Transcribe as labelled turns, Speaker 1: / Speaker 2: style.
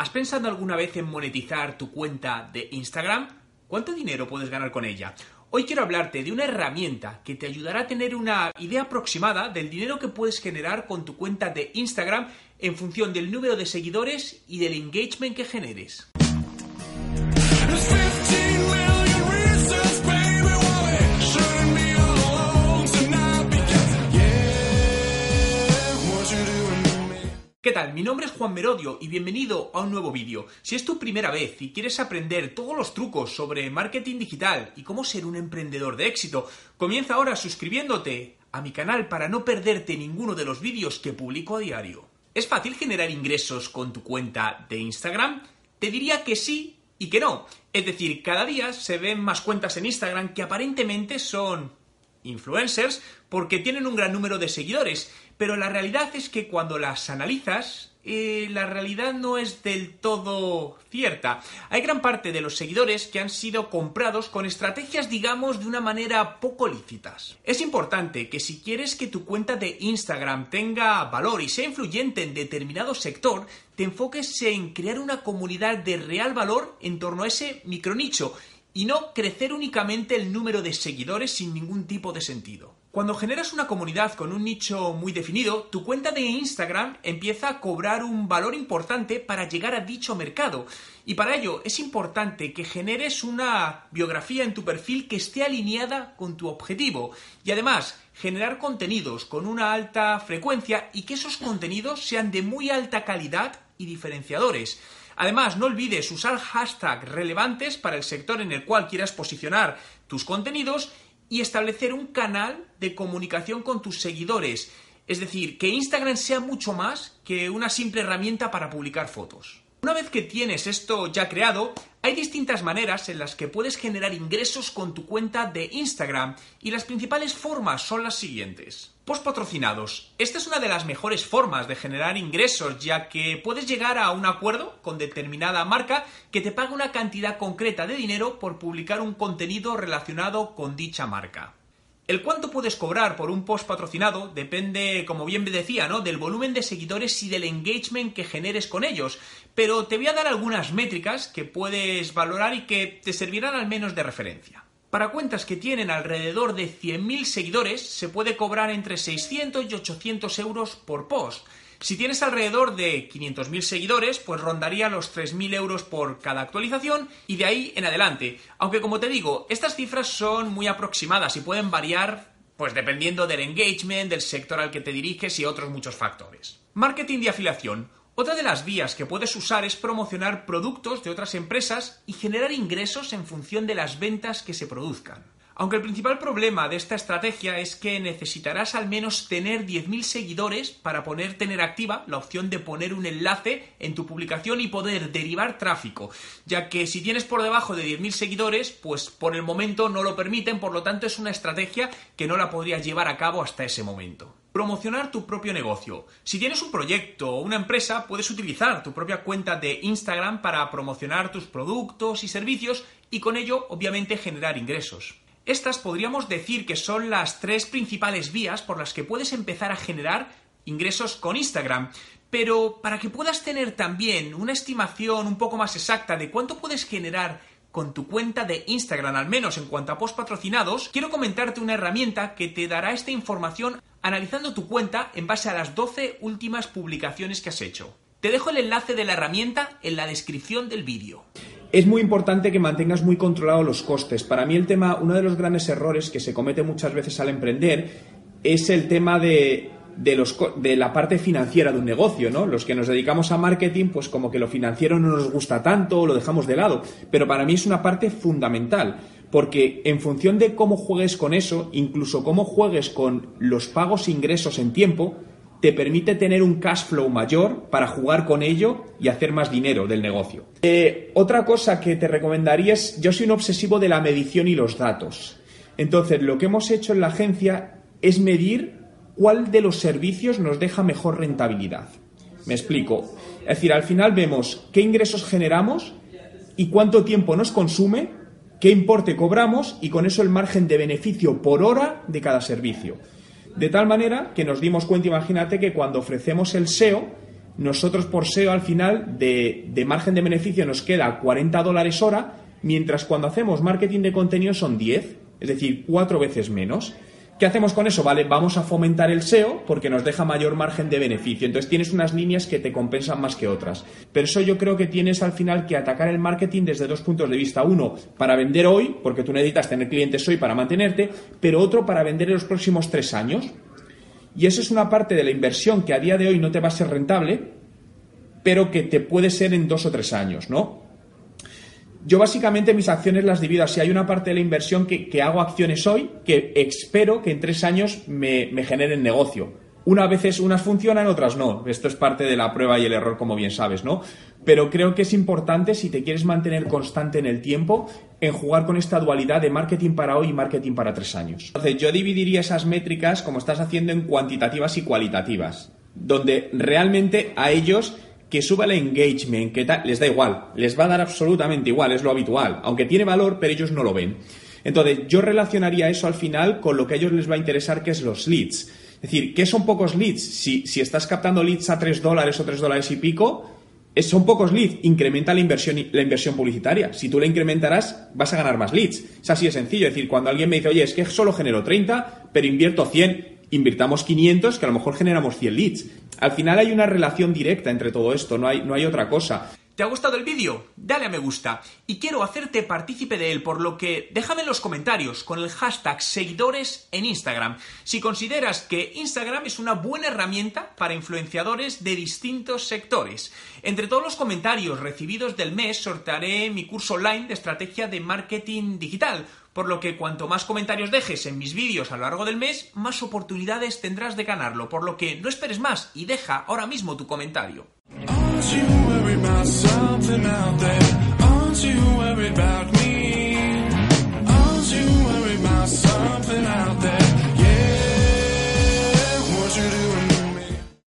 Speaker 1: ¿Has pensado alguna vez en monetizar tu cuenta de Instagram? ¿Cuánto dinero puedes ganar con ella? Hoy quiero hablarte de una herramienta que te ayudará a tener una idea aproximada del dinero que puedes generar con tu cuenta de Instagram en función del número de seguidores y del engagement que generes. ¿Qué tal? Mi nombre es Juan Merodio y bienvenido a un nuevo vídeo. Si es tu primera vez y quieres aprender todos los trucos sobre marketing digital y cómo ser un emprendedor de éxito, comienza ahora suscribiéndote a mi canal para no perderte ninguno de los vídeos que publico a diario. ¿Es fácil generar ingresos con tu cuenta de Instagram? Te diría que sí y que no. Es decir, cada día se ven más cuentas en Instagram que aparentemente son influencers porque tienen un gran número de seguidores, pero la realidad es que cuando las analizas, eh, la realidad no es del todo cierta. Hay gran parte de los seguidores que han sido comprados con estrategias, digamos, de una manera poco lícitas. Es importante que si quieres que tu cuenta de Instagram tenga valor y sea influyente en determinado sector, te enfoques en crear una comunidad de real valor en torno a ese micronicho y no crecer únicamente el número de seguidores sin ningún tipo de sentido. Cuando generas una comunidad con un nicho muy definido, tu cuenta de Instagram empieza a cobrar un valor importante para llegar a dicho mercado. Y para ello es importante que generes una biografía en tu perfil que esté alineada con tu objetivo. Y además, generar contenidos con una alta frecuencia y que esos contenidos sean de muy alta calidad y diferenciadores. Además, no olvides usar hashtags relevantes para el sector en el cual quieras posicionar tus contenidos y establecer un canal de comunicación con tus seguidores. Es decir, que Instagram sea mucho más que una simple herramienta para publicar fotos. Una vez que tienes esto ya creado, hay distintas maneras en las que puedes generar ingresos con tu cuenta de Instagram y las principales formas son las siguientes. Post patrocinados. Esta es una de las mejores formas de generar ingresos ya que puedes llegar a un acuerdo con determinada marca que te paga una cantidad concreta de dinero por publicar un contenido relacionado con dicha marca. El cuánto puedes cobrar por un post patrocinado depende, como bien me decía, ¿no? del volumen de seguidores y del engagement que generes con ellos. Pero te voy a dar algunas métricas que puedes valorar y que te servirán al menos de referencia. Para cuentas que tienen alrededor de 100.000 seguidores, se puede cobrar entre 600 y 800 euros por post. Si tienes alrededor de 500.000 seguidores, pues rondaría los 3.000 euros por cada actualización y de ahí en adelante. Aunque como te digo, estas cifras son muy aproximadas y pueden variar pues dependiendo del engagement, del sector al que te diriges y otros muchos factores. Marketing de afiliación. Otra de las vías que puedes usar es promocionar productos de otras empresas y generar ingresos en función de las ventas que se produzcan. Aunque el principal problema de esta estrategia es que necesitarás al menos tener 10.000 seguidores para poder tener activa la opción de poner un enlace en tu publicación y poder derivar tráfico, ya que si tienes por debajo de 10.000 seguidores, pues por el momento no lo permiten, por lo tanto es una estrategia que no la podrías llevar a cabo hasta ese momento. Promocionar tu propio negocio. Si tienes un proyecto o una empresa, puedes utilizar tu propia cuenta de Instagram para promocionar tus productos y servicios y con ello obviamente generar ingresos. Estas podríamos decir que son las tres principales vías por las que puedes empezar a generar ingresos con Instagram. Pero para que puedas tener también una estimación un poco más exacta de cuánto puedes generar con tu cuenta de Instagram, al menos en cuanto a post patrocinados, quiero comentarte una herramienta que te dará esta información analizando tu cuenta en base a las 12 últimas publicaciones que has hecho. Te dejo el enlace de la herramienta en la descripción del vídeo
Speaker 2: es muy importante que mantengas muy controlados los costes. Para mí el tema, uno de los grandes errores que se comete muchas veces al emprender es el tema de, los, de la parte financiera de un negocio, ¿no? Los que nos dedicamos a marketing, pues como que lo financiero no nos gusta tanto, lo dejamos de lado. Pero para mí es una parte fundamental, porque en función de cómo juegues con eso, incluso cómo juegues con los pagos e ingresos en tiempo, te permite tener un cash flow mayor para jugar con ello y hacer más dinero del negocio. Eh, otra cosa que te recomendaría es, yo soy un obsesivo de la medición y los datos. Entonces, lo que hemos hecho en la agencia es medir cuál de los servicios nos deja mejor rentabilidad. Me explico. Es decir, al final vemos qué ingresos generamos y cuánto tiempo nos consume, qué importe cobramos y con eso el margen de beneficio por hora de cada servicio. De tal manera que nos dimos cuenta, imagínate, que cuando ofrecemos el SEO,
Speaker 1: nosotros por SEO al final de, de margen de beneficio nos queda 40 dólares hora, mientras cuando hacemos marketing de contenido son 10, es decir, cuatro veces menos. ¿Qué hacemos con eso? Vale, vamos a fomentar el SEO porque nos deja mayor margen de beneficio. Entonces tienes unas líneas que te compensan más que otras. Pero eso yo creo que tienes al final que atacar el marketing desde dos puntos de vista. Uno, para vender hoy, porque tú necesitas tener clientes hoy para mantenerte, pero otro para vender en los próximos tres años. Y eso es una parte de la inversión que a día de hoy no te va a ser rentable, pero que te puede ser en dos o tres años, ¿no? Yo básicamente mis acciones las divido así. Hay una parte de la inversión que, hago acciones hoy que espero que en tres años me, me, generen negocio. Unas veces unas funcionan, otras no. Esto es parte de la prueba y el error, como bien sabes, ¿no? Pero creo que es importante, si te quieres mantener constante en el tiempo, en jugar con esta dualidad de marketing para hoy y marketing para tres años. Entonces, yo dividiría esas métricas, como estás haciendo, en cuantitativas y cualitativas, donde realmente a ellos que suba el engagement, que les da igual, les va a dar absolutamente igual, es lo habitual, aunque tiene valor, pero ellos no lo ven. Entonces, yo relacionaría eso al final con lo que a ellos les va a interesar, que es los leads. Es decir, ¿qué son pocos leads? Si, si estás captando leads a 3 dólares o 3 dólares y pico, son pocos leads, incrementa la inversión, la inversión publicitaria. Si tú la incrementarás, vas a ganar más leads. Es así de sencillo. Es decir, cuando alguien me dice, oye, es que solo genero 30, pero invierto 100, invirtamos 500 que a lo mejor generamos 100 leads. Al final hay una relación directa entre todo esto, no hay, no hay otra cosa.
Speaker 3: ¿Te ha gustado el vídeo? Dale a me gusta. Y quiero hacerte partícipe de él, por lo que déjame en los comentarios con el hashtag seguidores en Instagram si consideras que Instagram es una buena herramienta para influenciadores de distintos sectores. Entre todos los comentarios recibidos del mes sortearé mi curso online de estrategia de marketing digital por lo que cuanto más comentarios dejes en mis vídeos a lo largo del mes, más oportunidades tendrás de ganarlo, por lo que no esperes más y deja ahora mismo tu comentario. something out there.